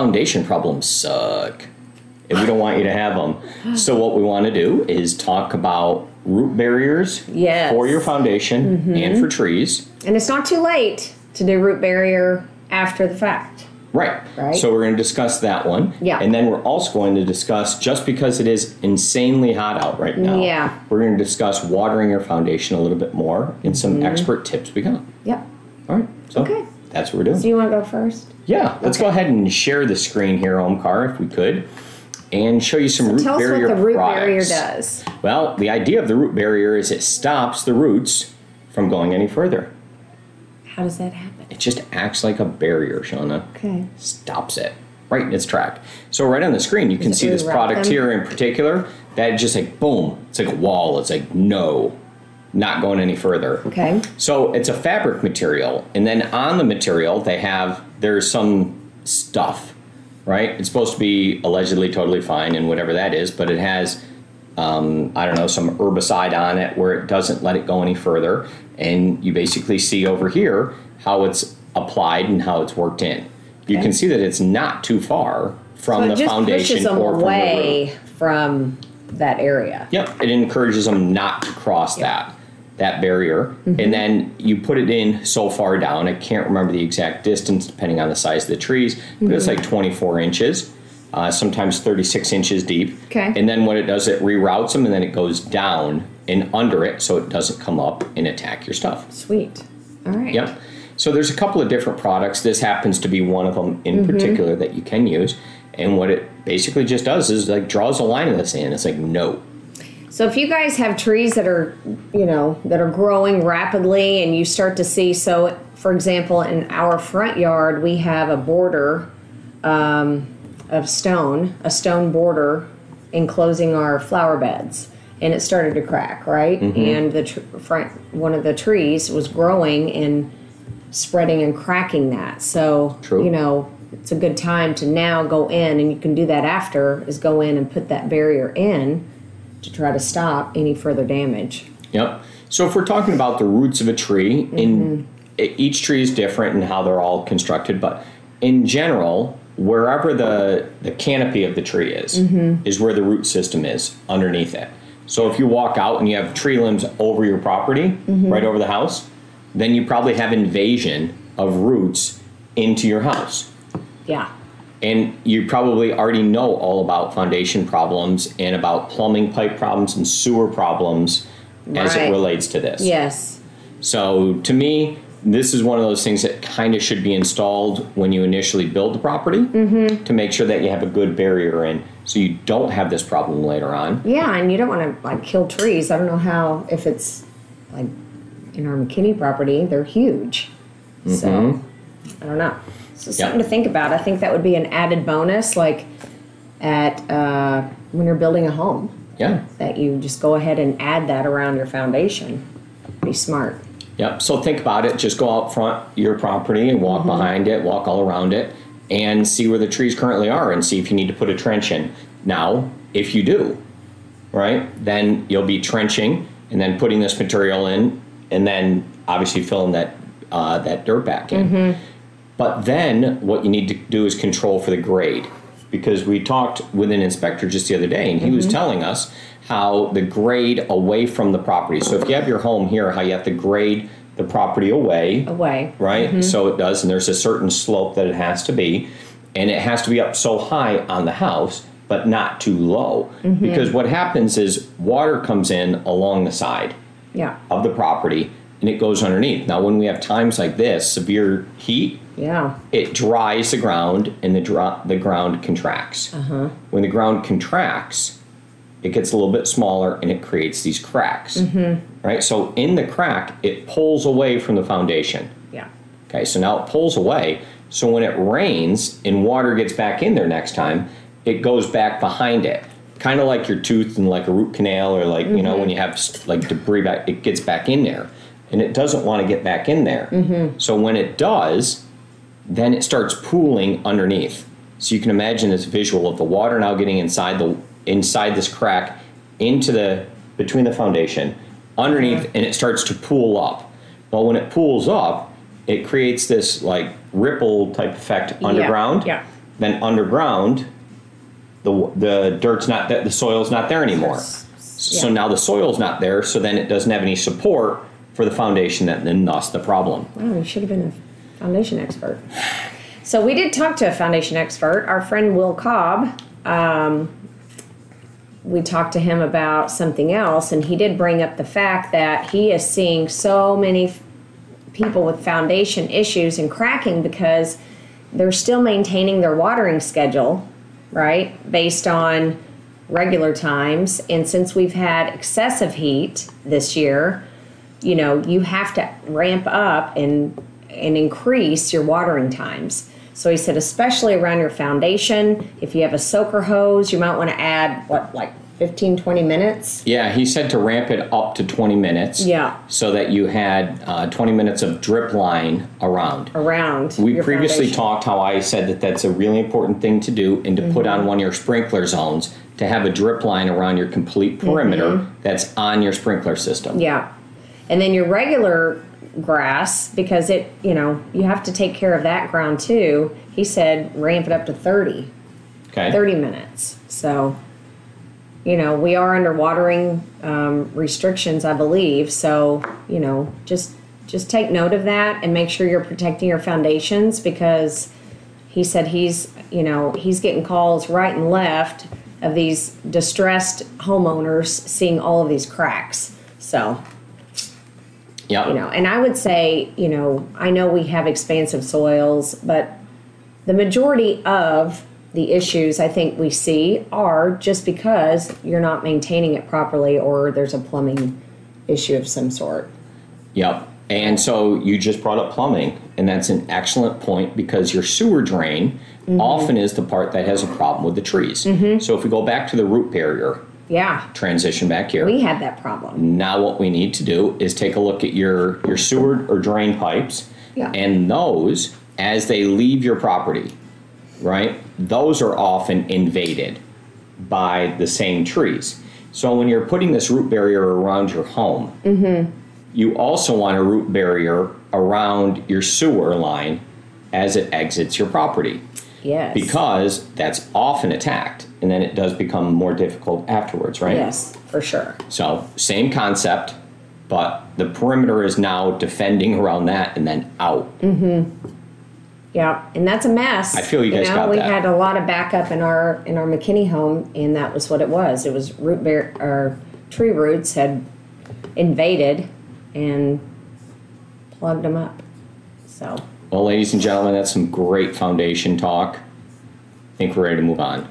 foundation problems suck. And we don't want you to have them. So, what we want to do is talk about root barriers Yes. for your foundation and for trees. And it's not too late to do root barrier after the fact. Right. Right. So we're going to discuss that one. Yeah. And then we're also going to discuss just because it is insanely hot out right now. Yeah. We're going to discuss watering your foundation a little bit more and some Mm-hmm. expert tips we got. Yep. All right. So Okay. That's what we're doing. Do you want to go first? yeah. Let's go ahead and share the screen here, Omkar, if we could, and show you some root Tell us barrier what the root products. barrier does. Well, the idea of the root barrier is it stops the roots from going any further. How does that happen? It just acts like a barrier, Shauna. Okay. stops it right in its track. So right on the screen, you can see this product them? here in particular. That just like boom, it's like a wall. It's like no, not going any further. Okay. So it's a fabric material, and then on the material they have there's some stuff, right? It's supposed to be allegedly totally fine and whatever that is, but it has um, I don't know some herbicide on it where it doesn't let it go any further, and you basically see over here how it's applied and how it's worked in. You can see that it's not too far from So the just foundation pushes them or from the away from that area. Yep, it encourages them not to cross that that barrier, and mm-hmm. then you put it in so far down. I can't remember the exact distance depending on the size of the trees, but it's mm-hmm. like 24 inches, uh, sometimes 36 inches deep. Okay. And then what it does, it reroutes them, and then it goes down and under it, so it doesn't come up and attack your stuff. Sweet. All right. Yep. So there's a couple of different products. This happens to be one of them in mm-hmm. particular that you can use. And what it basically just does is like draws a line in the sand. It's like no. So if you guys have trees that are, you know, that are growing rapidly and you start to see so for example in our front yard we have a border um, of stone, a stone border enclosing our flower beds and it started to crack, right? And the tr- front one of the trees was growing and spreading and cracking that. So, True. you know, it's a good time to now go in and you can do that after is go in and put that barrier in to try to stop any further damage. Yep. So if we're talking about the roots of a tree, in mm-hmm. e- each tree is different in how they're all constructed, but in general, wherever the the canopy of the tree is, mm-hmm. is where the root system is underneath it. So if you walk out and you have tree limbs over your property, mm-hmm. right over the house, then you probably have invasion of roots into your house. Yeah. And you probably already know all about foundation problems and about plumbing pipe problems and sewer problems as it relates to this. Yes. So to me, this is one of those things that kind of should be installed when you initially build the property Mm-hmm. to make sure that you have a good barrier in so you don't have this problem later on. Yeah, and you don't want to like kill trees. I don't know how if it's like in our McKinney property, they're huge. So I don't know. So something Yeah. to think about. I think that would be an added bonus, like at uh, when you're building a home, Yeah. that you just go ahead and add that around your foundation. Be smart. Yep. So think about it. Just go out front your property and walk behind it, walk all around it, and see where the trees currently are, and see if you need to put a trench in. Now, if you do, right, then you'll be trenching and then putting this material in, and then obviously filling that uh, that dirt back in. But then what you need to do is control for the grade. Because we talked with an inspector just the other day, and he was mm-hmm. telling us how the grade away from the property. So if you have your home here, how you have to grade the property away, Away. right? Mm-hmm. So it does, and there's a certain slope that it has to be, and it has to be up so high on the house, but not too low. Mm-hmm. Because what happens is water comes in along the side Yeah. of the property and it goes underneath. Now, when we have times like this, severe heat, Yeah. it dries the ground and the dro- the ground contracts. Uh-huh. When the ground contracts, it gets a little bit smaller and it creates these cracks. Mm-hmm. Right? So in the crack, it pulls away from the foundation. Yeah. Okay, so now it pulls away. So when it rains and water gets back in there next time, it goes back behind it. Kind of like your tooth and like a root canal, or like, you know, when you have like debris back, it gets back in there. And it doesn't want to get back in there. Mm-hmm. So when it does, then it starts pooling underneath. So you can imagine this visual of the water now getting inside the inside this crack into the between the foundation underneath and it starts to pool up. Well, when it pools up, it creates this like ripple type effect underground. Yeah. then underground, the the dirt's not the soil's not there anymore. So Yeah. now the soil's not there, so then it doesn't have any support for the foundation, that then thus the problem. Oh, you should have been a foundation expert. So we did talk to a foundation expert, our friend Will Cobb. Um, we talked to him about something else, and he did bring up the fact that he is seeing so many f- people with foundation issues and cracking because they're still maintaining their watering schedule, right, based on regular times. And since we've had excessive heat this year, you know, you have to ramp up and and increase your watering times. So he said, especially around your foundation, if you have a soaker hose, you might want to add what, like 15, 20 minutes? Yeah, he said to ramp it up to 20 minutes. Yeah. So that you had uh, 20 minutes of drip line around. Around. We previously foundation. talked how I said that that's a really important thing to do and to put Mm-hmm. on one of your sprinkler zones to have a drip line around your complete perimeter that's on your sprinkler system. Mm-hmm. Yeah. And then your regular grass, because it, you know, you have to take care of that ground too. He said ramp it up to 30. Okay. 30 minutes. So, you know, we are under watering um, restrictions, I believe. So, you know, just just take note of that and make sure you're protecting your foundations because he said he's, you know, he's getting calls right and left of these distressed homeowners seeing all of these cracks. So, Yep. you know and i would say you know i know we have expansive soils but the majority of the issues i think we see are just because you're not maintaining it properly or there's a plumbing issue of some sort Yep. And so you just brought up plumbing, and that's an excellent point because your sewer drain Mm-hmm. often is the part that has a problem with the trees. So if we go back to the root barrier yeah. Transition back here, we had that problem. Now what we need to do is take a look at your your sewer or drain pipes, Yeah. and those as they leave your property, right? Those are often invaded by the same trees. So when you're putting this root barrier around your home, mm-hmm. you also want a root barrier around your sewer line as it exits your property. Yes. Because that's often attacked and then it does become more difficult afterwards, right? yes for sure So, same concept, but the perimeter is now defending around that and then out. Mm-hmm. Yeah, and that's a mess. I feel you guys know, got we that. had a lot of backup in our in our McKinney home, and that was what it was. It was root bear or tree roots had invaded and plugged them up. So Well, ladies and gentlemen, that's some great foundation talk. I think we're ready to move on.